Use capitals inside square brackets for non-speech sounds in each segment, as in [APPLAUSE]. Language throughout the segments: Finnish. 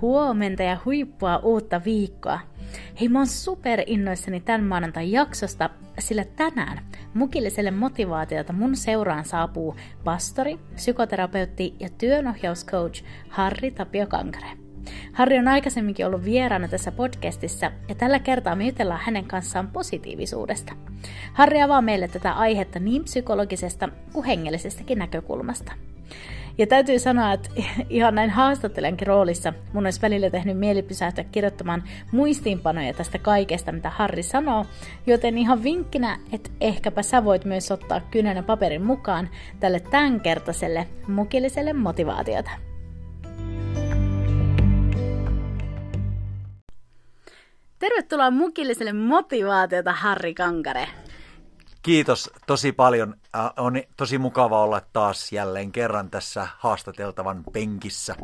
Huomenta ja huippua uutta viikkoa. Hei, mä oon super innoissani tämän maanantain jaksosta, sillä tänään mukilliselle motivaatiota mun seuraan saapuu pastori, psykoterapeutti ja työnohjauscoach Harri Tapio Kankare. Harri on aikaisemminkin ollut vieraana tässä podcastissa ja tällä kertaa me jutellaan hänen kanssaan positiivisuudesta. Harri avaa meille tätä aihetta niin psykologisesta kuin hengellisestäkin näkökulmasta. Ja täytyy sanoa, että ihan näin haastattelijankin roolissa mun olisi välillä tehnyt mieli pysähtyä kirjoittamaan muistiinpanoja tästä kaikesta, mitä Harri sanoo, joten ihan vinkkinä, että ehkäpä sä voit myös ottaa kynänä paperin mukaan tälle tämänkertaiselle mukilliselle motivaatiota. Tervetuloa mukilliselle motivaatiota, Harri Kankare. Kiitos tosi paljon. On tosi mukava olla taas jälleen kerran tässä haastateltavan penkissä.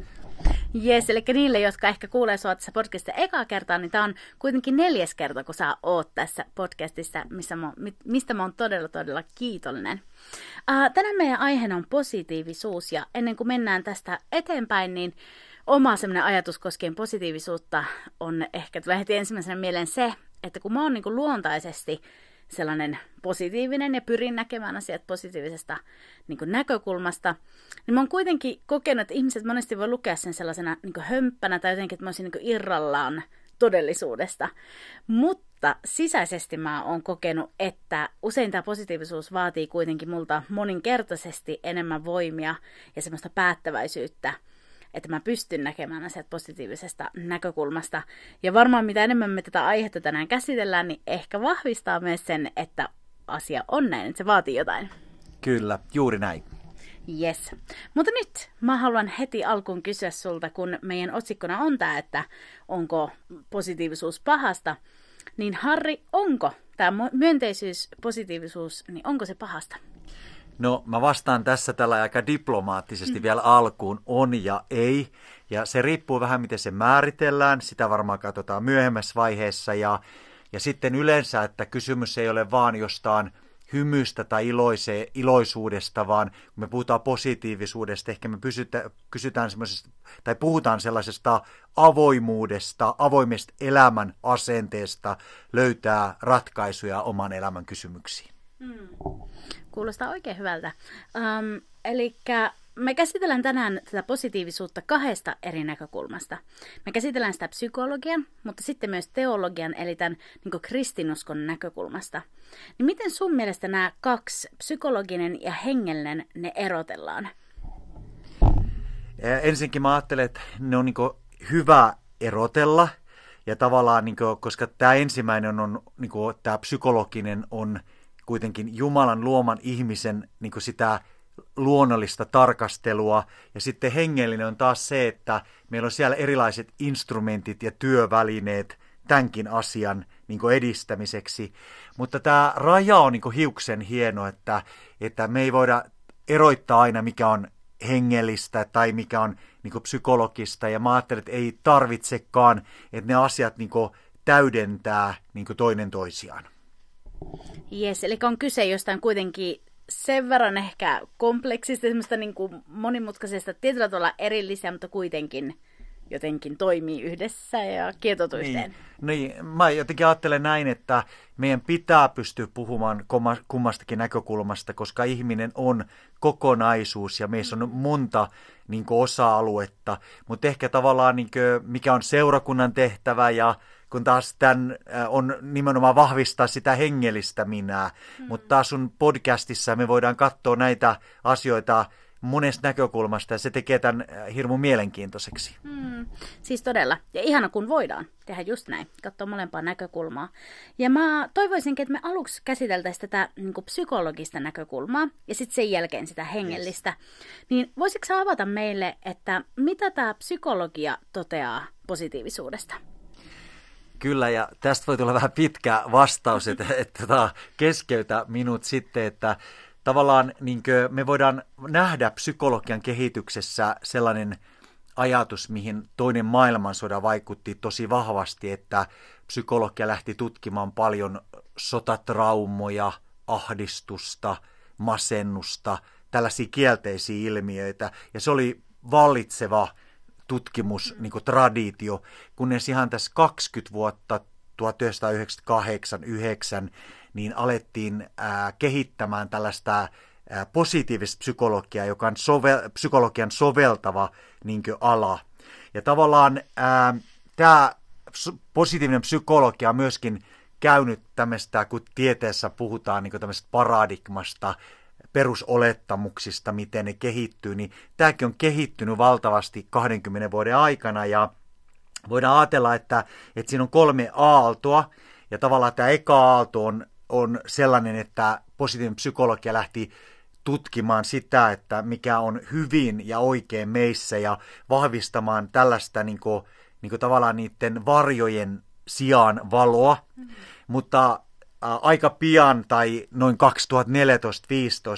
Jes, eli niille, jotka ehkä kuulee sinua tässä podcastissa ekaa kertaa, niin tämä on kuitenkin neljäs kerta, kun sä oot tässä podcastissa, missä mä, mistä mä oon todella, todella kiitollinen. Uh, tänään meidän aiheena on positiivisuus, ja ennen kuin mennään tästä eteenpäin, niin oma sellainen ajatus koskien positiivisuutta on ehkä, tulee heti ensimmäisenä mieleen se, että kun mä oon niin luontaisesti sellainen positiivinen ja pyrin näkemään asiat positiivisesta niin näkökulmasta, niin mä oon kuitenkin kokenut, että ihmiset monesti voi lukea sen sellaisena niin hömppänä tai jotenkin, että mä olisin niin irrallaan todellisuudesta. Mutta sisäisesti mä oon kokenut, että usein tämä positiivisuus vaatii kuitenkin multa moninkertaisesti enemmän voimia ja semmoista päättäväisyyttä, että mä pystyn näkemään asiat positiivisesta näkökulmasta. Ja varmaan mitä enemmän me tätä aihetta tänään käsitellään, niin ehkä vahvistaa myös sen, että asia on näin, että se vaatii jotain. Kyllä, juuri näin. Yes. Mutta nyt mä haluan heti alkuun kysyä sulta, kun meidän otsikkona on tämä, että onko positiivisuus pahasta, niin Harri, onko tämä myönteisyys, positiivisuus, niin onko se pahasta? No mä vastaan tässä tällä aika diplomaattisesti mm. vielä alkuun, on ja ei. Ja se riippuu vähän miten se määritellään, sitä varmaan katsotaan myöhemmässä vaiheessa. Ja, ja sitten yleensä, että kysymys ei ole vaan jostain hymystä tai iloise, iloisuudesta, vaan kun me puhutaan positiivisuudesta, ehkä me pysytä, kysytään semmoisesta, tai puhutaan sellaisesta avoimuudesta, avoimesta elämän asenteesta löytää ratkaisuja oman elämän kysymyksiin. Hmm. Kuulostaa oikein hyvältä. Um, eli me käsitellään tänään tätä positiivisuutta kahdesta eri näkökulmasta. Me käsitellään sitä psykologian, mutta sitten myös teologian, eli tämän niin kristinuskon näkökulmasta. Niin miten sun mielestä nämä kaksi, psykologinen ja hengellinen, ne erotellaan? Ensinnäkin mä ajattelen, että ne on niin hyvä erotella. Ja tavallaan, niin kuin, koska tämä ensimmäinen on, niin kuin, tämä psykologinen on kuitenkin Jumalan luoman ihmisen niin sitä luonnollista tarkastelua. Ja sitten hengellinen on taas se, että meillä on siellä erilaiset instrumentit ja työvälineet tämänkin asian niin edistämiseksi. Mutta tämä raja on niin hiuksen hieno, että, että me ei voida eroittaa aina, mikä on hengellistä tai mikä on niin psykologista. Ja mä ajattelen, että ei tarvitsekaan, että ne asiat niin täydentää niin toinen toisiaan. Yes, eli on kyse jostain kuitenkin sen verran ehkä kompleksista, semmoista niin kuin monimutkaisesta, tietyllä tavalla erillisiä, mutta kuitenkin jotenkin toimii yhdessä ja kietoutuu niin, yhteen. Niin, mä jotenkin ajattelen näin, että meidän pitää pystyä puhumaan kummastakin näkökulmasta, koska ihminen on kokonaisuus ja meissä on monta niin osa-aluetta, mutta ehkä tavallaan niin kuin, mikä on seurakunnan tehtävä ja kun taas tämän äh, on nimenomaan vahvistaa sitä hengellistä minää. Mm. Mutta taas sun podcastissa me voidaan katsoa näitä asioita monesta näkökulmasta ja se tekee tämän äh, hirmu mielenkiintoiseksi. Mm, siis todella. Ja ihana kun voidaan tehdä just näin, katsoa molempaa näkökulmaa. Ja mä toivoisinkin, että me aluksi käsiteltäisiin tätä niin psykologista näkökulmaa ja sitten sen jälkeen sitä hengellistä. Yes. Niin voisitko avata meille, että mitä tämä psykologia toteaa positiivisuudesta? Kyllä, ja tästä voi tulla vähän pitkä vastaus, että, [LAUGHS] että tota, keskeytä minut sitten, että tavallaan niin me voidaan nähdä psykologian kehityksessä sellainen ajatus, mihin toinen maailmansota vaikutti tosi vahvasti, että psykologia lähti tutkimaan paljon sotatraumoja, ahdistusta, masennusta, tällaisia kielteisiä ilmiöitä. Ja se oli vallitseva tutkimus, niin kuin traditio, kunnes ihan tässä 20 vuotta 1998-9 niin alettiin ää, kehittämään tällaista ää, positiivista psykologiaa, joka on sovel, psykologian soveltava niin ala. Ja tavallaan tämä positiivinen psykologia on myöskin käynyt tämmöistä, kun tieteessä puhutaan niin tämmöisestä paradigmasta, perusolettamuksista, miten ne kehittyy, niin tämäkin on kehittynyt valtavasti 20 vuoden aikana ja voidaan ajatella, että, että siinä on kolme aaltoa ja tavallaan tämä eka aalto on, on sellainen, että positiivinen psykologia lähti tutkimaan sitä, että mikä on hyvin ja oikein meissä ja vahvistamaan tällaista niin kuin, niin kuin tavallaan niiden varjojen sijaan valoa. Mm-hmm. Mutta aika pian tai noin 2014-2015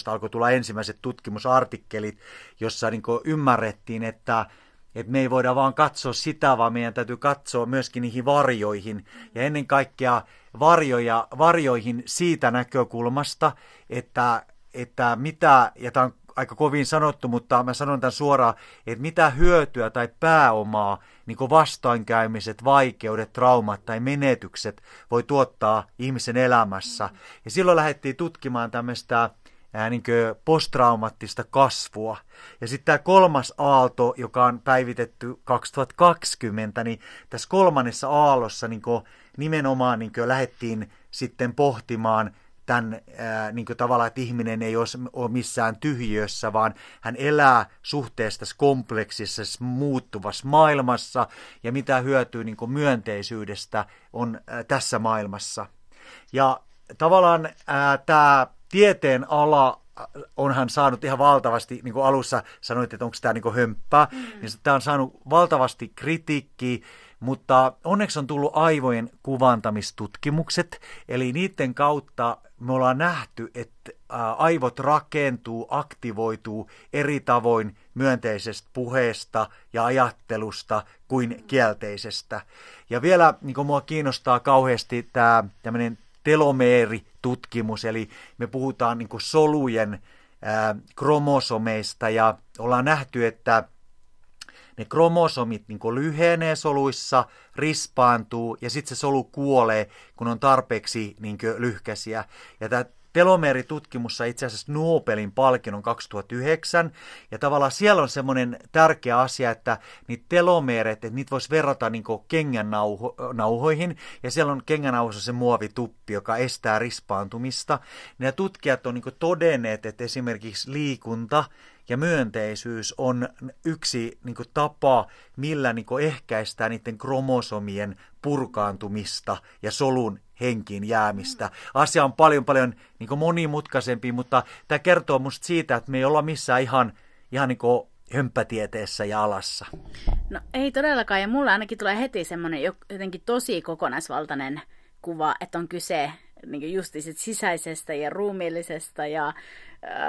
alkoi tulla ensimmäiset tutkimusartikkelit, jossa niin ymmärrettiin, että, että me ei voida vaan katsoa sitä, vaan meidän täytyy katsoa myöskin niihin varjoihin. Ja ennen kaikkea varjoja, varjoihin siitä näkökulmasta, että, että mitä, ja tämä on aika kovin sanottu, mutta mä sanon tämän suoraan, että mitä hyötyä tai pääomaa niin vastoinkäymiset, vaikeudet, traumat tai menetykset voi tuottaa ihmisen elämässä. Ja silloin lähdettiin tutkimaan tämmöistä niin posttraumaattista kasvua. Ja sitten tämä kolmas aalto, joka on päivitetty 2020, niin tässä kolmannessa aallossa niin nimenomaan niin lähdettiin sitten pohtimaan tämän ää, niin kuin tavallaan, että ihminen ei ole, missään tyhjössä, vaan hän elää suhteessa tässä kompleksisessa muuttuvassa maailmassa ja mitä hyötyy niin kuin myönteisyydestä on ää, tässä maailmassa. Ja tavallaan ää, tämä tieteen ala onhan saanut ihan valtavasti, niin kuin alussa sanoit, että onko tämä niin hömppää, mm. niin tämä on saanut valtavasti kritiikkiä mutta onneksi on tullut aivojen kuvantamistutkimukset, eli niiden kautta me ollaan nähty, että aivot rakentuu, aktivoituu eri tavoin myönteisestä puheesta ja ajattelusta kuin kielteisestä. Ja vielä niin kuin mua kiinnostaa kauheasti tämä tämmöinen telomeeritutkimus, eli me puhutaan niin solujen ää, kromosomeista ja ollaan nähty, että ne kromosomit niin lyhenee soluissa, rispaantuu ja sitten se solu kuolee, kun on tarpeeksi niin lyhkäisiä. Ja tämä telomeeritutkimus sai itse asiassa Nobelin palkinnon 2009, ja tavallaan siellä on semmoinen tärkeä asia, että niitä telomeeret, että niitä voisi verrata niin kengännauhoihin, ja siellä on kengännauhoissa se muovituppi, joka estää rispaantumista. Ja tutkijat on niin todenneet, että esimerkiksi liikunta ja myönteisyys on yksi niin kuin, tapa, millä niin kuin, ehkäistää niiden kromosomien purkaantumista ja solun henkiin jäämistä. Asia on paljon paljon niin kuin, monimutkaisempi, mutta tämä kertoo musta siitä, että me ei olla missään ihan, ihan niin kuin, hömppätieteessä ja alassa. No ei todellakaan, ja mulla ainakin tulee heti semmoinen jotenkin tosi kokonaisvaltainen kuva, että on kyse niin justi sisäisestä ja ruumiillisesta ja äh,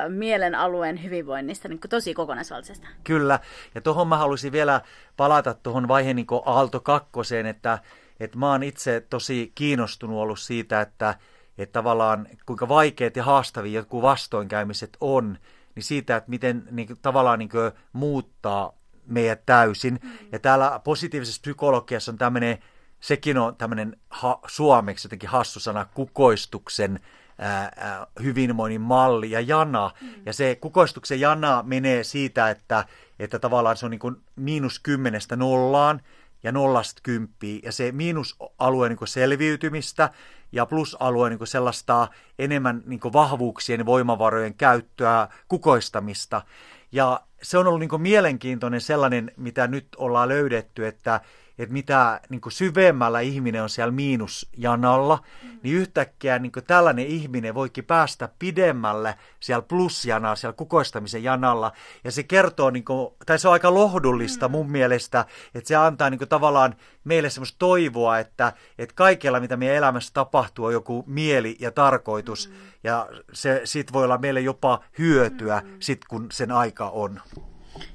mielen alueen hyvinvoinnista niin tosi kokonaisvaltaisesta. Kyllä, ja tuohon mä haluaisin vielä palata tuohon vaiheen niin Aalto kakkoseen, että, että mä oon itse tosi kiinnostunut ollut siitä, että, että tavallaan kuinka vaikeat ja haastavia jotkut vastoinkäymiset on, niin siitä, että miten niin, tavallaan niin muuttaa meidät täysin. Mm. Ja täällä positiivisessa psykologiassa on tämmöinen sekin on tämmöinen ha, suomeksi jotenkin hassu sana, kukoistuksen ää, ää, hyvinvoinnin malli ja jana. Mm. Ja se kukoistuksen jana menee siitä, että, että tavallaan se on niin kuin miinus kymmenestä nollaan ja nollasta kymppiä. Ja se miinusalue niin selviytymistä ja plusalue niin sellaista enemmän niin vahvuuksien ja voimavarojen käyttöä, kukoistamista. Ja se on ollut niin mielenkiintoinen sellainen, mitä nyt ollaan löydetty, että että mitä niin kuin syvemmällä ihminen on siellä miinusjanalla, mm. niin yhtäkkiä niin kuin tällainen ihminen voikin päästä pidemmälle siellä plusjanalla, siellä kukoistamisen janalla. Ja se kertoo, niin kuin, tai se on aika lohdullista mm. mun mielestä, että se antaa niin kuin, tavallaan meille semmoista toivoa, että, että kaikella, mitä meidän elämässä tapahtuu, on joku mieli ja tarkoitus. Mm. Ja se sit voi olla meille jopa hyötyä, mm. sit kun sen aika on.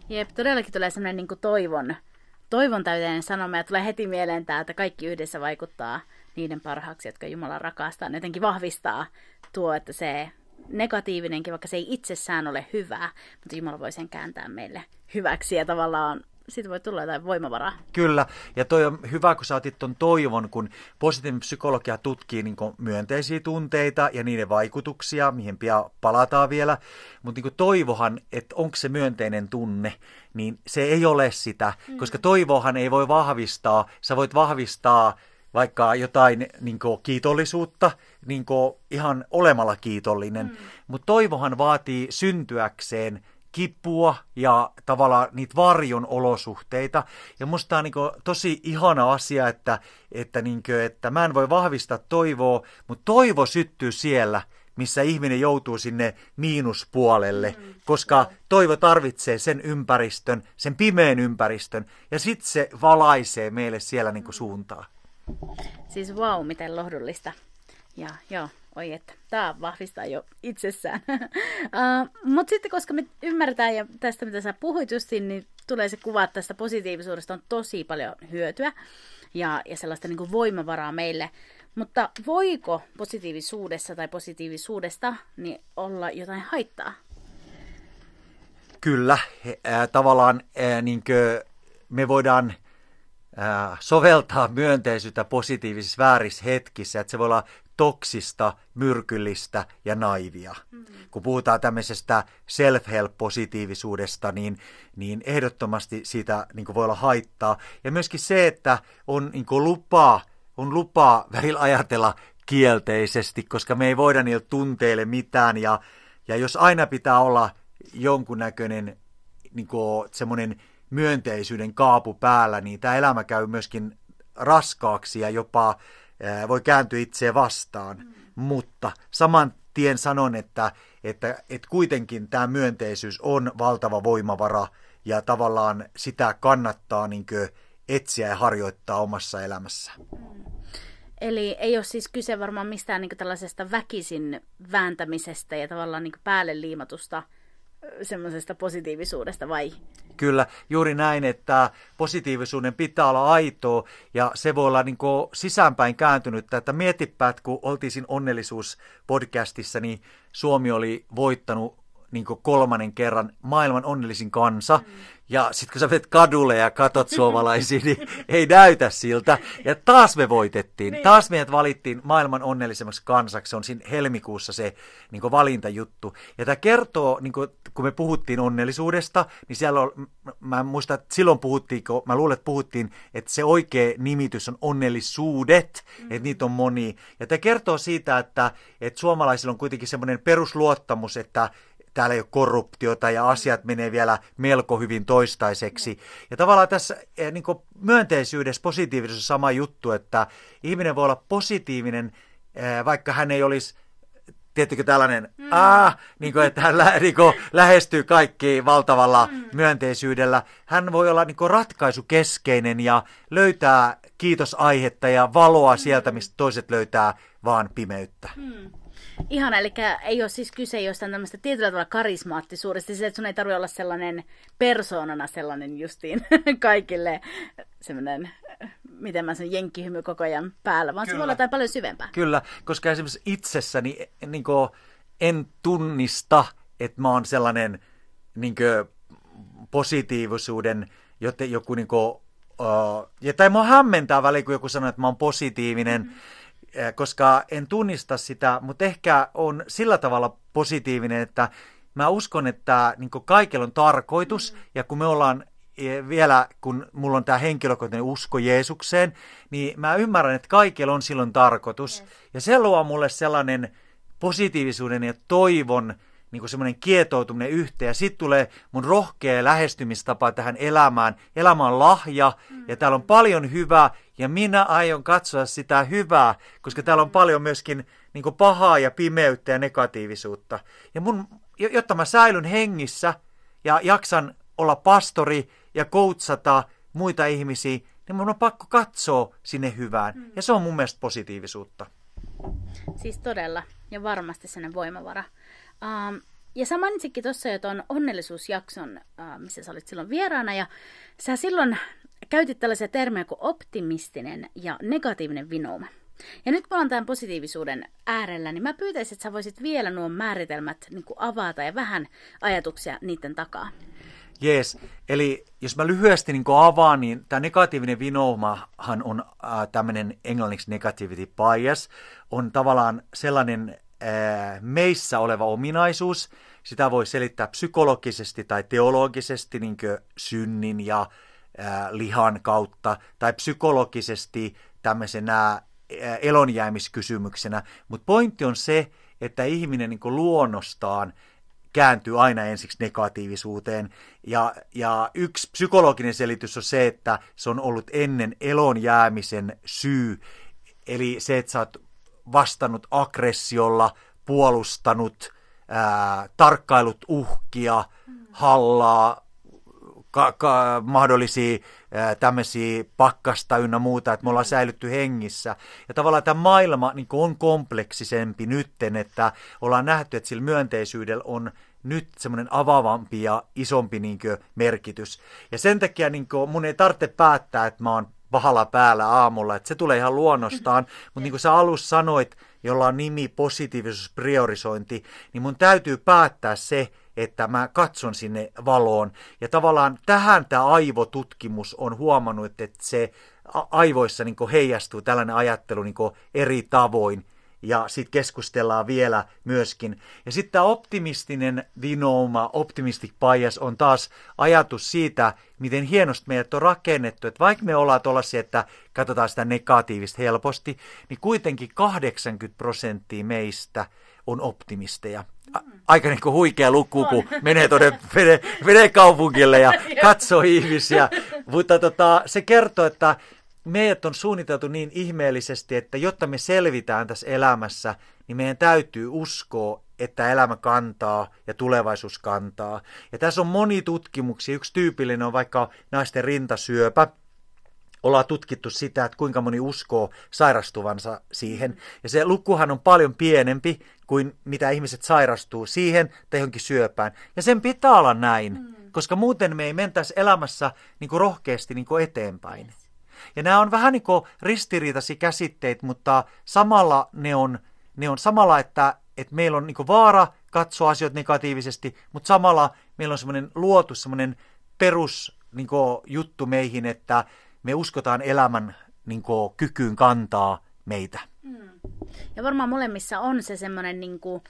Jep, todellakin tulee semmoinen niin toivon toivon täyteinen sanoma ja tulee heti mieleen tämä, että kaikki yhdessä vaikuttaa niiden parhaaksi, jotka Jumala rakastaa. Jotenkin vahvistaa tuo, että se negatiivinenkin, vaikka se ei itsessään ole hyvää, mutta Jumala voi sen kääntää meille hyväksi ja tavallaan siitä voi tulla jotain voimavaraa. Kyllä, ja toi on hyvä, kun sä otit ton toivon, kun positiivinen psykologia tutkii niin myönteisiä tunteita ja niiden vaikutuksia, mihin pian palataan vielä, mutta niin toivohan, että onko se myönteinen tunne, niin se ei ole sitä, mm. koska toivohan ei voi vahvistaa, sä voit vahvistaa vaikka jotain niin kuin, kiitollisuutta, niin kuin, ihan olemalla kiitollinen, mm. mutta toivohan vaatii syntyäkseen kipua ja tavallaan niitä varjon olosuhteita. Ja musta on niin tosi ihana asia, että, että, niin kuin, että mä en voi vahvistaa toivoa, mutta toivo syttyy siellä, missä ihminen joutuu sinne miinuspuolelle, mm, koska toivo tarvitsee sen ympäristön, sen pimeän ympäristön, ja sitten se valaisee meille siellä niin kuin suuntaa. Siis vau, wow, miten lohdullista. Ja joo, oi että, tämä vahvistaa jo itsessään. [LAUGHS] uh, Mutta sitten koska me ymmärretään ja tästä mitä sä puhuit justiin, niin tulee se kuva, että tästä positiivisuudesta on tosi paljon hyötyä ja, ja sellaista niin kuin voimavaraa meille. Mutta voiko positiivisuudessa tai positiivisuudesta niin olla jotain haittaa? Kyllä, tavallaan äh, niin me voidaan soveltaa myönteisyyttä positiivisissa väärissä hetkissä, että se voi olla toksista, myrkyllistä ja naivia. Mm-hmm. Kun puhutaan tämmöisestä self-help-positiivisuudesta, niin, niin ehdottomasti siitä niin voi olla haittaa. Ja myöskin se, että on niin lupaa, on lupaa välillä ajatella kielteisesti, koska me ei voida niillä tunteille mitään. Ja, ja jos aina pitää olla jonkunnäköinen niin semmoinen myönteisyyden kaapu päällä, niin tämä elämä käy myöskin raskaaksi ja jopa voi kääntyä itseä vastaan. Mm. Mutta saman tien sanon, että, että, että kuitenkin tämä myönteisyys on valtava voimavara ja tavallaan sitä kannattaa niin etsiä ja harjoittaa omassa elämässä. Mm. Eli ei ole siis kyse varmaan mistään niin tällaisesta väkisin vääntämisestä ja tavallaan niin päälle liimatusta semmoisesta positiivisuudesta vai? Kyllä, juuri näin, että positiivisuuden pitää olla aitoa ja se voi olla niin sisäänpäin kääntynyt. Että mietipä, että kun oltiin siinä onnellisuuspodcastissa, niin Suomi oli voittanut niin kolmannen kerran maailman onnellisin kansa. Mm. Ja sitten kun sä menet kadulle ja katot suomalaisia, niin [LAUGHS] ei näytä siltä. Ja taas me voitettiin. Niin. Taas meidät valittiin maailman onnellisemmaksi kansaksi. Se on siinä helmikuussa se niin valintajuttu. Ja tämä kertoo, niin kuin, kun me puhuttiin onnellisuudesta, niin siellä on, mä muistan, että silloin puhuttiin, kun mä luulen, että puhuttiin, että se oikea nimitys on onnellisuudet, mm. että niitä on moni. Ja tämä kertoo siitä, että, että suomalaisilla on kuitenkin semmoinen perusluottamus, että täällä ei ole korruptiota ja asiat menee vielä melko hyvin toistaiseksi. Ja tavallaan tässä eh, niin myönteisyydessä, positiivisuudessa sama juttu, että ihminen voi olla positiivinen, eh, vaikka hän ei olisi tiettikö tällainen, mm. ah, niin kuin, että hän lä, niin kuin, lähestyy kaikki valtavalla mm. myönteisyydellä. Hän voi olla niin kuin, ratkaisukeskeinen ja löytää kiitosaihetta ja valoa mm. sieltä, mistä toiset löytää vaan pimeyttä. Mm. Ihan, eli ei ole siis kyse jostain tämmöistä tietyllä tavalla karismaattisuudesta, siis että sun ei tarvitse olla sellainen persoonana sellainen justiin [LAUGHS] kaikille semmoinen, miten mä sen jenkkihymy koko ajan päällä, vaan Kyllä. se voi olla jotain paljon syvempää. Kyllä, koska esimerkiksi itsessäni niin kuin, en tunnista, että mä oon sellainen niin kuin, positiivisuuden, joten joku niin kuin, uh, ja tai mua hämmentää väliin, kun joku sanoo, että mä oon positiivinen, mm-hmm koska en tunnista sitä, mutta ehkä on sillä tavalla positiivinen, että mä uskon, että niin kaikilla on tarkoitus, mm. ja kun me ollaan eh, vielä, kun mulla on tämä henkilökohtainen usko Jeesukseen, niin mä ymmärrän, että kaikilla on silloin tarkoitus. Ja se luo mulle sellainen positiivisuuden ja toivon niin kuin semmoinen kietoutuminen yhteen ja sitten tulee mun rohkea lähestymistapa tähän elämään. Elämä on lahja ja täällä on paljon hyvää ja minä aion katsoa sitä hyvää, koska täällä on paljon myöskin niin kuin pahaa ja pimeyttä ja negatiivisuutta. Ja mun, jotta mä säilyn hengissä ja jaksan olla pastori ja koutsata muita ihmisiä, niin mun on pakko katsoa sinne hyvään. Mm. Ja se on mun mielestä positiivisuutta. Siis todella, ja varmasti sellainen voimavara. Um, ja sä mainitsikin tuossa jo tuon onnellisuusjakson, uh, missä sä olit silloin vieraana, ja sä silloin käytit tällaisia termejä kuin optimistinen ja negatiivinen vinouma. Ja nyt kun ollaan tämän positiivisuuden äärellä, niin mä pyytäisin, että sä voisit vielä nuo määritelmät niin avata ja vähän ajatuksia niiden takaa. Jees, eli jos mä lyhyesti niin avaan, niin tämä negatiivinen vinoumahan on äh, tämmöinen englanniksi negativity bias, on tavallaan sellainen meissä oleva ominaisuus, sitä voi selittää psykologisesti tai teologisesti niin synnin ja äh, lihan kautta, tai psykologisesti tämmöisenä äh, elonjäämiskysymyksenä, mutta pointti on se, että ihminen niin luonnostaan – kääntyy aina ensiksi negatiivisuuteen. Ja, ja yksi psykologinen selitys on se, että se on ollut ennen elon jäämisen syy. Eli se, että sä oot vastannut aggressiolla, puolustanut, ää, tarkkailut uhkia, hallaa, ka- ka- mahdollisia ää, tämmöisiä pakkasta ynnä muuta, että me ollaan säilytty hengissä. Ja tavallaan tämä maailma niin on kompleksisempi nytten, että ollaan nähty, että sillä myönteisyydellä on nyt semmoinen avaavampi ja isompi niin merkitys. Ja sen takia niin mun ei tarvitse päättää, että mä oon pahalla päällä aamulla, että se tulee ihan luonnostaan, mutta niin kuin sä alussa sanoit, jolla on nimi positiivisuuspriorisointi, niin mun täytyy päättää se, että mä katson sinne valoon. Ja tavallaan tähän tämä aivotutkimus on huomannut, että se aivoissa niin heijastuu tällainen ajattelu niin eri tavoin ja sitten keskustellaan vielä myöskin. Ja sitten tämä optimistinen vinouma, optimistic bias on taas ajatus siitä, miten hienosti meidät on rakennettu, että vaikka me ollaan tuollaisia, että katsotaan sitä negatiivista helposti, niin kuitenkin 80 prosenttia meistä on optimisteja. Aika niin kuin huikea luku, kun menee tuonne menee, menee kaupungille ja [LAUGHS] katsoo ihmisiä. Mutta tota, se kertoo, että meidät on suunniteltu niin ihmeellisesti, että jotta me selvitään tässä elämässä, niin meidän täytyy uskoa, että elämä kantaa ja tulevaisuus kantaa. Ja tässä on moni tutkimuksia. Yksi tyypillinen on vaikka naisten rintasyöpä. Ollaan tutkittu sitä, että kuinka moni uskoo sairastuvansa siihen. Ja se lukuhan on paljon pienempi kuin mitä ihmiset sairastuu siihen tai johonkin syöpään. Ja sen pitää olla näin, mm. koska muuten me ei mentäisi elämässä niin kuin rohkeasti niin kuin eteenpäin. Ja nämä on vähän niin kuin ristiriitaisia käsitteitä, mutta samalla ne on, ne on samalla, että, että meillä on niin vaara katsoa asioita negatiivisesti, mutta samalla meillä on semmoinen luotu semmoinen perus niin juttu meihin, että me uskotaan elämän niin kykyyn kantaa meitä. Mm. Ja varmaan molemmissa on se semmoinen niin kuin,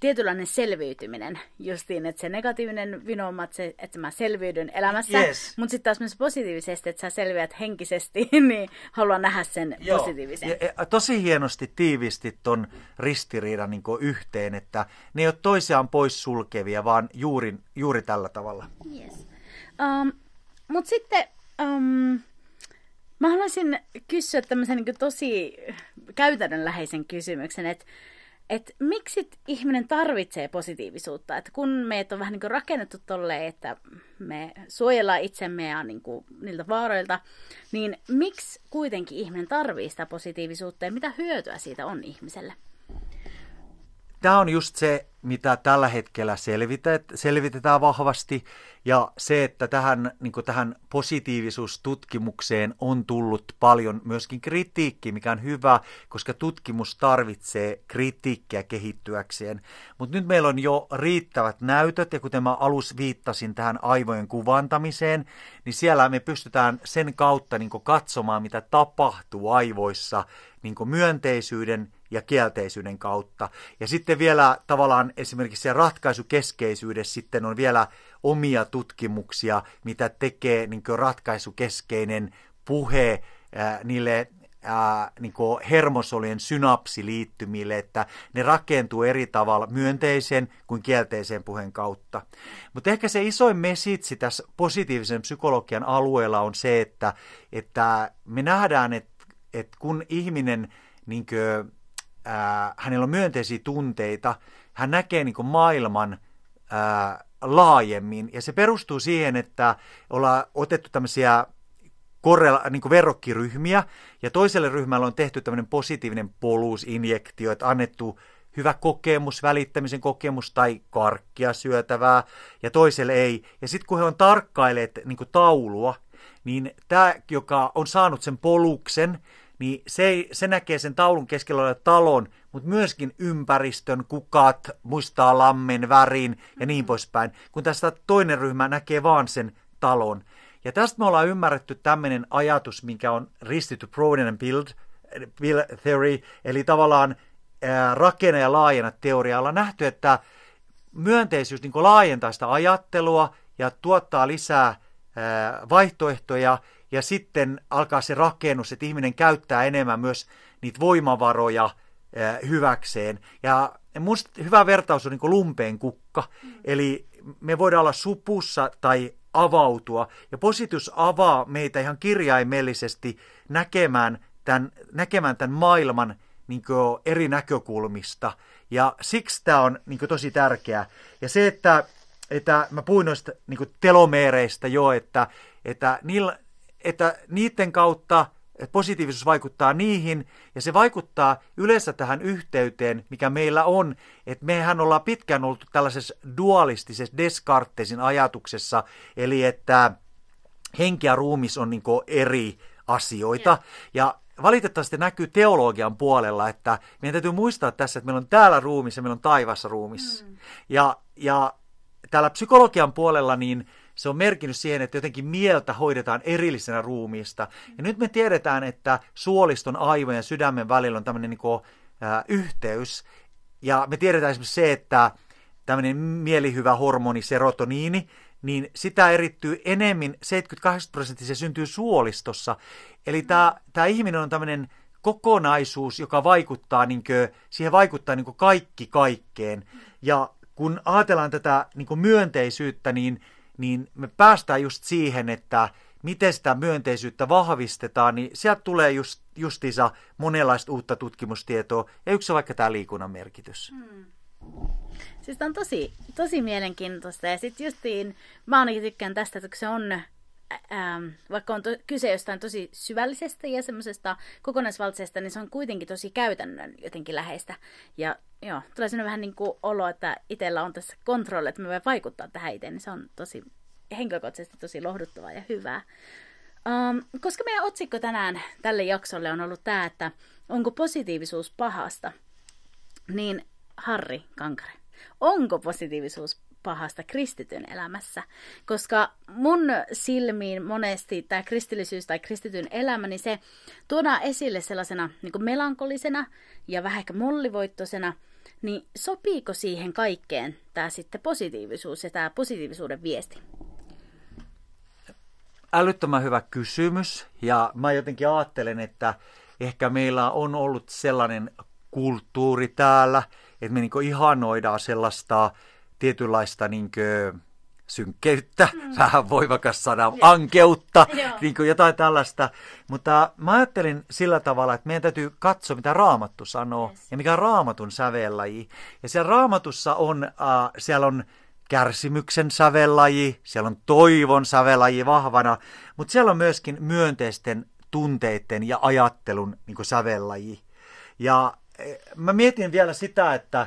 tietynlainen selviytyminen, justiin, että se negatiivinen vinouma, että, se, että mä selviydyn elämässä, yes. mutta sitten taas myös positiivisesti, että sä selviät henkisesti, [LAUGHS] niin haluan nähdä sen Joo. positiivisen. Ja, ja, tosi hienosti tiivisti ton ristiriidan niin yhteen, että ne ei ole toisiaan poissulkevia, vaan juuri, juuri tällä tavalla. Yes. Um, mutta sitten... Um, Mä haluaisin kysyä tämmöisen niin tosi käytännönläheisen kysymyksen, että että miksi ihminen tarvitsee positiivisuutta. Että kun meitä on vähän niin kuin rakennettu tolleen, että me suojellaan itsemme ja niin kuin niiltä vaaroilta, niin miksi kuitenkin ihminen tarvitsee sitä positiivisuutta ja mitä hyötyä siitä on ihmiselle? Tämä on just se, mitä tällä hetkellä selvitet, selvitetään vahvasti. Ja se, että tähän, niin tähän positiivisuustutkimukseen on tullut paljon myöskin kritiikki, mikä on hyvä, koska tutkimus tarvitsee kritiikkiä kehittyäkseen. Mutta nyt meillä on jo riittävät näytöt, ja kuten mä alus viittasin tähän aivojen kuvantamiseen, niin siellä me pystytään sen kautta niin katsomaan, mitä tapahtuu aivoissa niin myönteisyyden ja kielteisyyden kautta. Ja sitten vielä tavallaan esimerkiksi se ratkaisukeskeisyydessä sitten on vielä omia tutkimuksia, mitä tekee niin ratkaisukeskeinen puhe ää, niille ää, niin hermosolujen synapsiliittymille, että ne rakentuu eri tavalla myönteisen kuin kielteisen puheen kautta. Mutta ehkä se isoin mesitsi tässä positiivisen psykologian alueella on se, että, että me nähdään, että, että kun ihminen, niin kuin, ää, hänellä on myönteisiä tunteita, hän näkee niin maailman ää, laajemmin, ja se perustuu siihen, että ollaan otettu tämmöisiä korrela, niin kuin verrokkiryhmiä, ja toiselle ryhmälle on tehty tämmöinen positiivinen poluusinjektio, että annettu hyvä kokemus, välittämisen kokemus tai karkkia syötävää, ja toiselle ei. Ja sitten kun he on tarkkailleet niin kuin taulua, niin tämä, joka on saanut sen poluksen, niin se, ei, se näkee sen taulun keskellä olevan talon, mutta myöskin ympäristön, kukat, muistaa lammen, värin ja niin poispäin, kun tästä toinen ryhmä näkee vaan sen talon. Ja tästä me ollaan ymmärretty tämmöinen ajatus, mikä on ristitty and Build, build Theory, eli tavallaan ää, rakenne- ja laajenna teorialla nähty, että myönteisyys niin laajentaa sitä ajattelua ja tuottaa lisää ää, vaihtoehtoja, ja sitten alkaa se rakennus, että ihminen käyttää enemmän myös niitä voimavaroja ää, hyväkseen. Ja musta hyvä vertaus on niin lumpeen kukka, mm. eli me voidaan olla supussa tai avautua. Ja positius avaa meitä ihan kirjaimellisesti näkemään tämän, näkemään tämän maailman niin kuin, eri näkökulmista. Ja siksi tämä on niin kuin, tosi tärkeää. Ja se, että, että mä puhuin noista niin kuin, telomeereistä jo, että, että, niillä, että niiden kautta – positiivisuus vaikuttaa niihin, ja se vaikuttaa yleensä tähän yhteyteen, mikä meillä on, että mehän ollaan pitkään ollut tällaisessa dualistisessa Descartesin ajatuksessa, eli että henki ja ruumis on niin eri asioita, ja valitettavasti näkyy teologian puolella, että meidän täytyy muistaa tässä, että meillä on täällä ruumis ja meillä on taivassa ruumis. Mm. Ja, ja täällä psykologian puolella niin se on merkinnyt siihen, että jotenkin mieltä hoidetaan erillisenä ruumiista. Ja nyt me tiedetään, että suoliston, aivojen ja sydämen välillä on tämmöinen niin kuin, yhteys. Ja me tiedetään esimerkiksi se, että tämmöinen mielihyvä hormoni serotoniini, niin sitä erittyy enemmän, 78 prosenttia se syntyy suolistossa. Eli tämä, tämä ihminen on tämmöinen kokonaisuus, joka vaikuttaa, niin kuin, siihen vaikuttaa niin kuin kaikki kaikkeen. Ja kun ajatellaan tätä niin kuin myönteisyyttä, niin niin me päästään just siihen, että miten sitä myönteisyyttä vahvistetaan, niin sieltä tulee just, justiinsa monenlaista uutta tutkimustietoa, ja yksi on vaikka tämä liikunnan merkitys. Hmm. Siis on tosi, tosi mielenkiintoista, ja sitten justiin, mä ainakin tykkään tästä, että se on ähm, vaikka on to, kyse jostain tosi syvällisestä ja semmoisesta kokonaisvaltaisesta, niin se on kuitenkin tosi käytännön jotenkin läheistä. Ja joo, tulee sellainen vähän niin kuin olo, että itsellä on tässä kontrolli, että me voi vaikuttaa tähän itse, niin se on tosi henkilökohtaisesti tosi lohduttavaa ja hyvää. Um, koska meidän otsikko tänään tälle jaksolle on ollut tämä, että onko positiivisuus pahasta, niin Harri Kankare, onko positiivisuus pahasta kristityn elämässä. Koska mun silmiin monesti tämä kristillisyys tai kristityn elämä, niin se tuodaan esille sellaisena niin melankolisena ja vähän ehkä mollivoittoisena, niin sopiiko siihen kaikkeen tämä sitten positiivisuus ja tämä positiivisuuden viesti? Älyttömän hyvä kysymys ja mä jotenkin ajattelen, että ehkä meillä on ollut sellainen kulttuuri täällä, että me niin ihanoidaan sellaista tietynlaista niin kuin, synkkeyttä, mm. [LAUGHS] vähän voimakas sana, ankeutta, [LAUGHS] niin kuin jotain tällaista. Mutta mä ajattelin sillä tavalla, että meidän täytyy katsoa, mitä Raamattu sanoo yes. ja mikä on Raamatun sävellaji. Ja siellä Raamatussa on, äh, siellä on kärsimyksen sävellaji, siellä on toivon sävellaji vahvana, mutta siellä on myöskin myönteisten tunteiden ja ajattelun niin sävellaji. Ja eh, mä mietin vielä sitä, että,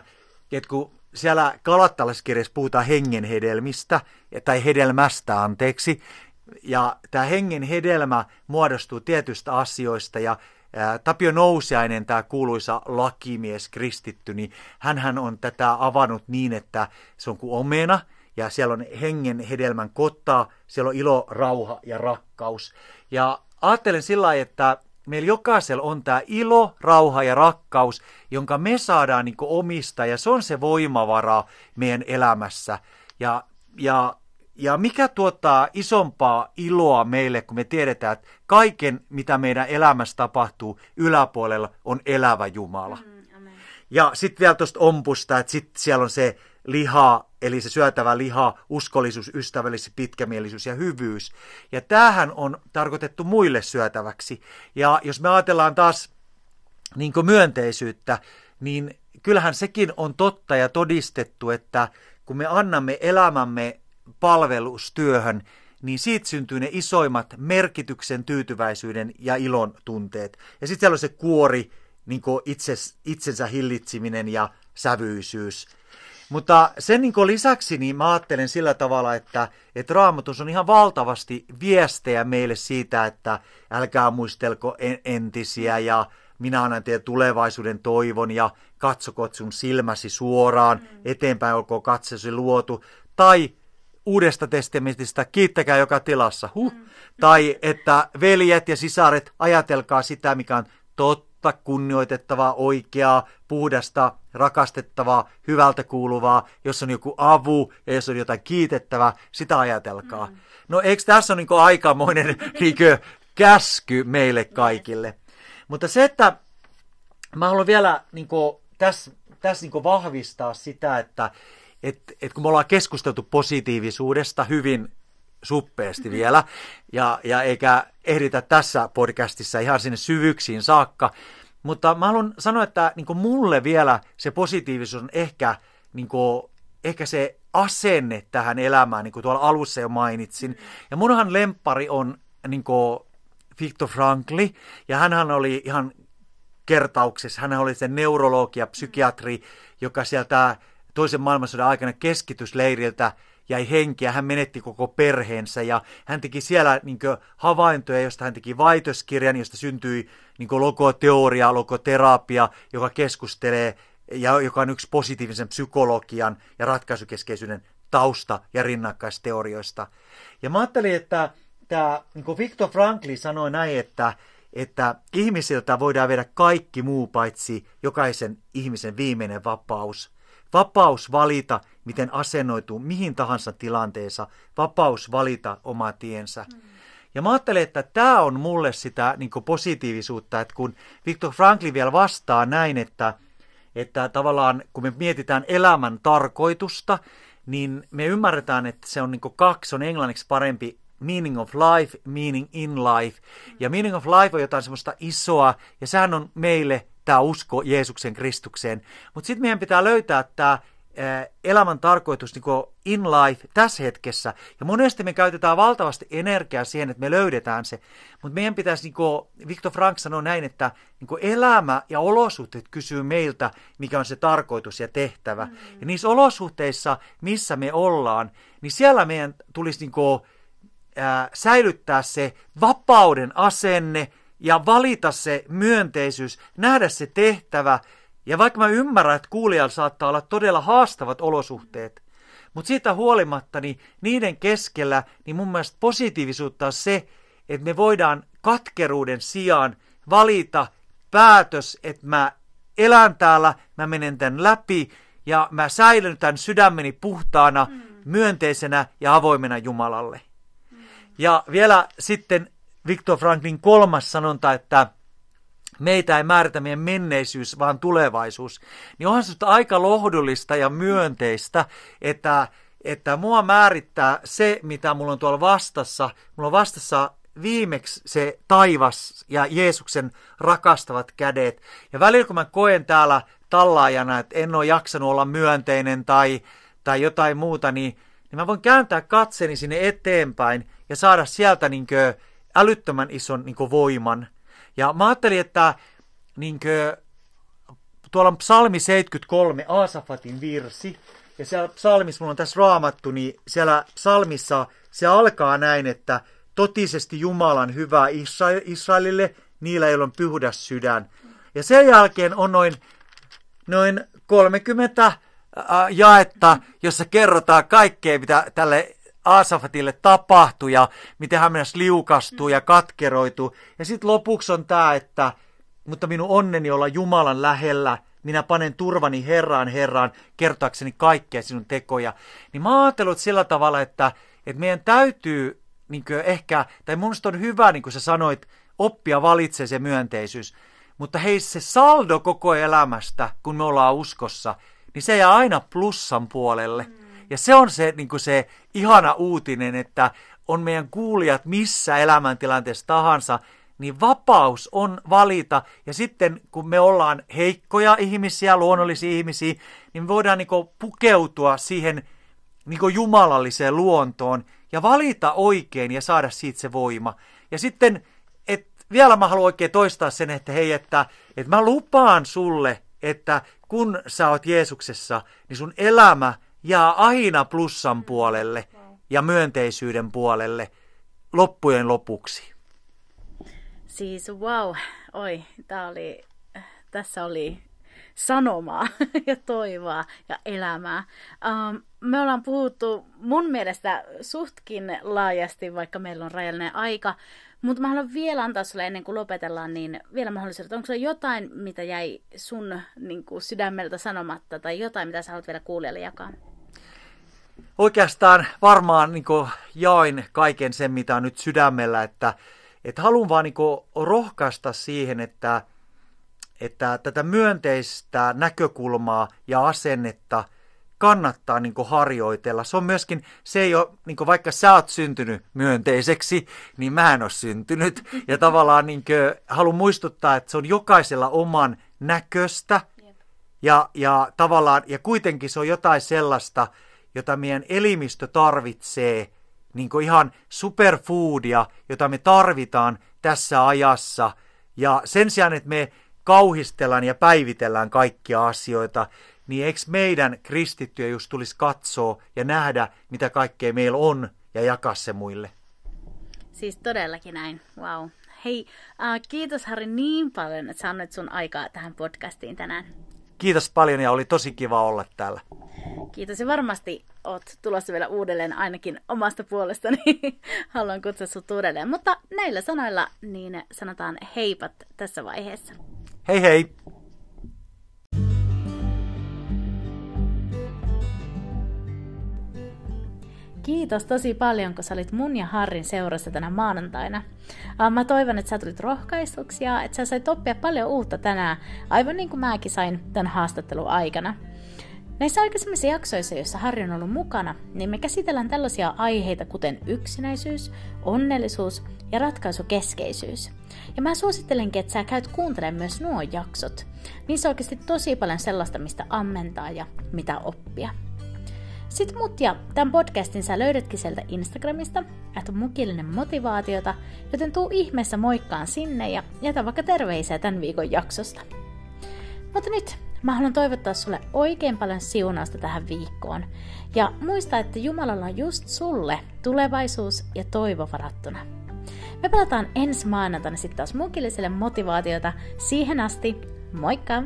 että kun siellä kalattalaskirjassa puhutaan hengenhedelmistä, tai hedelmästä anteeksi, ja tämä hengen hedelmä muodostuu tietystä asioista, ja Tapio Nousiainen, tämä kuuluisa lakimies, kristitty, niin hän on tätä avannut niin, että se on kuin omena, ja siellä on hengen hedelmän kottaa, siellä on ilo, rauha ja rakkaus. Ja ajattelen sillä lailla, että meillä jokaisella on tämä ilo, rauha ja rakkaus, jonka me saadaan niin omista, ja se on se voimavara meidän elämässä. Ja, ja ja mikä tuottaa isompaa iloa meille, kun me tiedetään, että kaiken, mitä meidän elämässä tapahtuu yläpuolella, on elävä Jumala. Mm, ja sitten vielä tuosta ompusta, että sitten siellä on se liha, eli se syötävä liha, uskollisuus, ystävällisyys, pitkämielisyys ja hyvyys. Ja tämähän on tarkoitettu muille syötäväksi. Ja jos me ajatellaan taas niin myönteisyyttä, niin kyllähän sekin on totta ja todistettu, että kun me annamme elämämme palvelustyöhön, niin siitä syntyy ne isoimmat merkityksen, tyytyväisyyden ja ilon tunteet. Ja sitten siellä on se kuori, niin itses, itsensä hillitsiminen ja sävyisyys. Mutta sen niin lisäksi niin mä ajattelen sillä tavalla, että, että raamatus on ihan valtavasti viestejä meille siitä, että älkää muistelko entisiä ja minä annan teille tulevaisuuden toivon ja katsokot sun silmäsi suoraan, mm. eteenpäin olkoon katsesi luotu. Tai Uudesta testamentista, kiittäkää joka tilassa. Huh. Mm. Tai että veljet ja sisaret, ajatelkaa sitä, mikä on totta, kunnioitettavaa, oikeaa, puhdasta, rakastettavaa, hyvältä kuuluvaa, jos on joku avu ja jos on jotain kiitettävää, sitä ajatelkaa. Mm. No eikö tässä ole niin aikamoinen [LAUGHS] niin käsky meille kaikille? Mutta se, että mä haluan vielä niin kuin, tässä, tässä niin vahvistaa sitä, että et, et kun me ollaan keskusteltu positiivisuudesta hyvin suppeasti mm-hmm. vielä, ja, ja eikä ehditä tässä podcastissa ihan sinne syvyksiin saakka, mutta mä haluan sanoa, että niin mulle vielä se positiivisuus on ehkä, niin kuin, ehkä se asenne tähän elämään, niin kuin tuolla alussa jo mainitsin. Ja munhan lempari on niin kuin Viktor Frankli, ja hän oli ihan kertauksessa, hän oli se neurologi ja psykiatri, joka sieltä toisen maailmansodan aikana keskitysleiriltä jäi henkiä, hän menetti koko perheensä ja hän teki siellä niin havaintoja, josta hän teki vaitoskirjan, josta syntyi niin kuin, logoteoria, logoterapia, joka keskustelee ja joka on yksi positiivisen psykologian ja ratkaisukeskeisyyden tausta- ja rinnakkaisteorioista. Ja mä ajattelin, että tämä niin Viktor Frankli sanoi näin, että, että ihmisiltä voidaan viedä kaikki muu paitsi jokaisen ihmisen viimeinen vapaus – Vapaus valita, miten asennoituu mihin tahansa tilanteessa. Vapaus valita oma tiensä. Mm. Ja mä ajattelen, että tämä on mulle sitä niin positiivisuutta, että kun Viktor Franklin vielä vastaa näin, että, että tavallaan kun me mietitään elämän tarkoitusta, niin me ymmärretään, että se on niin kaksi, on englanniksi parempi meaning of life, meaning in life. Ja meaning of life on jotain semmoista isoa, ja sehän on meille tämä usko Jeesuksen Kristukseen. Mutta sitten meidän pitää löytää tämä elämän tarkoitus niin in life tässä hetkessä. Ja monesti me käytetään valtavasti energiaa siihen, että me löydetään se. Mutta meidän pitäisi, niin kuin Viktor Frank sanoi näin, että niin elämä ja olosuhteet kysyy meiltä, mikä on se tarkoitus ja tehtävä. Mm. Ja niissä olosuhteissa, missä me ollaan, niin siellä meidän tulisi niin kuin, ää, säilyttää se vapauden asenne – ja valita se myönteisyys, nähdä se tehtävä. Ja vaikka mä ymmärrän, että kuulijalla saattaa olla todella haastavat olosuhteet, mutta siitä huolimatta niin niiden keskellä niin mun mielestä positiivisuutta on se, että me voidaan katkeruuden sijaan valita päätös, että mä elän täällä, mä menen tämän läpi ja mä säilytän sydämeni puhtaana, mm. myönteisenä ja avoimena Jumalalle. Mm. Ja vielä sitten Viktor Franklin kolmas sanonta, että meitä ei määritä meidän menneisyys, vaan tulevaisuus, niin onhan se aika lohdullista ja myönteistä, että, että mua määrittää se, mitä mulla on tuolla vastassa. Mulla on vastassa viimeksi se taivas ja Jeesuksen rakastavat kädet. Ja välillä kun mä koen täällä tallaajana, että en ole jaksanut olla myönteinen tai, tai jotain muuta, niin, niin mä voin kääntää katseeni sinne eteenpäin ja saada sieltä niin kuin, älyttömän ison niin kuin, voiman. Ja mä ajattelin, että niin kuin, tuolla on psalmi 73, Aasafatin virsi, ja siellä psalmissa, mulla on tässä raamattu, niin siellä psalmissa se alkaa näin, että totisesti Jumalan hyvää Israelille, niillä ei ole pyhdas sydän. Ja sen jälkeen on noin, noin 30 jaetta, jossa kerrotaan kaikkea, mitä tälle Aasafatille tapahtui ja miten myös liukastuu ja katkeroituu. Ja sitten lopuksi on tämä, että mutta minun onneni olla Jumalan lähellä, minä panen turvani Herraan Herraan kertoakseni kaikkea sinun tekoja. Niin mä ajattelin sillä tavalla, että, että meidän täytyy niin ehkä, tai mun on hyvä, niin kuin sä sanoit, oppia valitsee se myönteisyys. Mutta hei, se saldo koko elämästä, kun me ollaan uskossa, niin se jää aina plussan puolelle. Mm. Ja se on se, niin kuin se ihana uutinen, että on meidän kuulijat missä elämäntilanteessa tahansa, niin vapaus on valita. Ja sitten kun me ollaan heikkoja ihmisiä, luonnollisia ihmisiä, niin me voidaan niin pukeutua siihen niin jumalalliseen luontoon ja valita oikein ja saada siitä se voima. Ja sitten, et vielä mä haluan oikein toistaa sen, että hei, että, että mä lupaan sulle, että kun sä oot Jeesuksessa, niin sun elämä jää aina plussan puolelle ja myönteisyyden puolelle loppujen lopuksi. Siis wow, oi, tää oli, tässä oli sanomaa [LAUGHS] ja toivoa ja elämää. Um, me ollaan puhuttu mun mielestä suhtkin laajasti, vaikka meillä on rajallinen aika, mutta mä haluan vielä antaa sulle ennen kuin lopetellaan, niin vielä mahdollisuus, onko se jotain, mitä jäi sun niin kuin, sydämeltä sanomatta, tai jotain, mitä sä haluat vielä kuulijalle jakaa? Oikeastaan varmaan niin kuin, jaoin kaiken sen, mitä on nyt sydämellä, että, että haluan vaan niin kuin, rohkaista siihen, että, että tätä myönteistä näkökulmaa ja asennetta – kannattaa niin kuin harjoitella. Se on myöskin, se ei ole, niin kuin vaikka sä oot syntynyt myönteiseksi, niin mä en ole syntynyt. Ja tavallaan niin kuin, haluan muistuttaa, että se on jokaisella oman näköistä. Ja, ja tavallaan, ja kuitenkin se on jotain sellaista, jota meidän elimistö tarvitsee, niin kuin ihan superfoodia, jota me tarvitaan tässä ajassa. Ja sen sijaan, että me kauhistellaan ja päivitellään kaikkia asioita, niin eikö meidän kristittyjä just tulisi katsoa ja nähdä, mitä kaikkea meillä on ja jakaa se muille? Siis todellakin näin, wow. Hei, uh, kiitos Harri niin paljon, että sä sun aikaa tähän podcastiin tänään. Kiitos paljon ja oli tosi kiva olla täällä. Kiitos ja varmasti oot tulossa vielä uudelleen ainakin omasta puolestani. [LAUGHS] Haluan kutsua sut uudelleen. Mutta näillä sanoilla niin sanotaan heipat tässä vaiheessa. Hei hei! Kiitos tosi paljon, kun sä olit mun ja Harrin seurassa tänä maanantaina. Mä toivon, että sä tulit rohkaistuksi ja että sä sait oppia paljon uutta tänään, aivan niin kuin mäkin sain tämän haastattelun aikana. Näissä aikaisemmissa jaksoissa, joissa Harri on ollut mukana, niin me käsitellään tällaisia aiheita kuten yksinäisyys, onnellisuus ja ratkaisukeskeisyys. Ja mä suosittelenkin, että sä käyt kuuntelemaan myös nuo jaksot. Niissä on oikeasti tosi paljon sellaista, mistä ammentaa ja mitä oppia. Sitten mut ja tämän podcastin sä löydätkin sieltä Instagramista, että mukillinen motivaatiota, joten tuu ihmeessä moikkaan sinne ja jätä vaikka terveisiä tämän viikon jaksosta. Mutta nyt mä haluan toivottaa sulle oikein paljon siunausta tähän viikkoon. Ja muista, että Jumalalla on just sulle tulevaisuus ja toivo varattuna. Me palataan ensi maanantaina sitten taas mukilliselle motivaatiota. Siihen asti, moikka!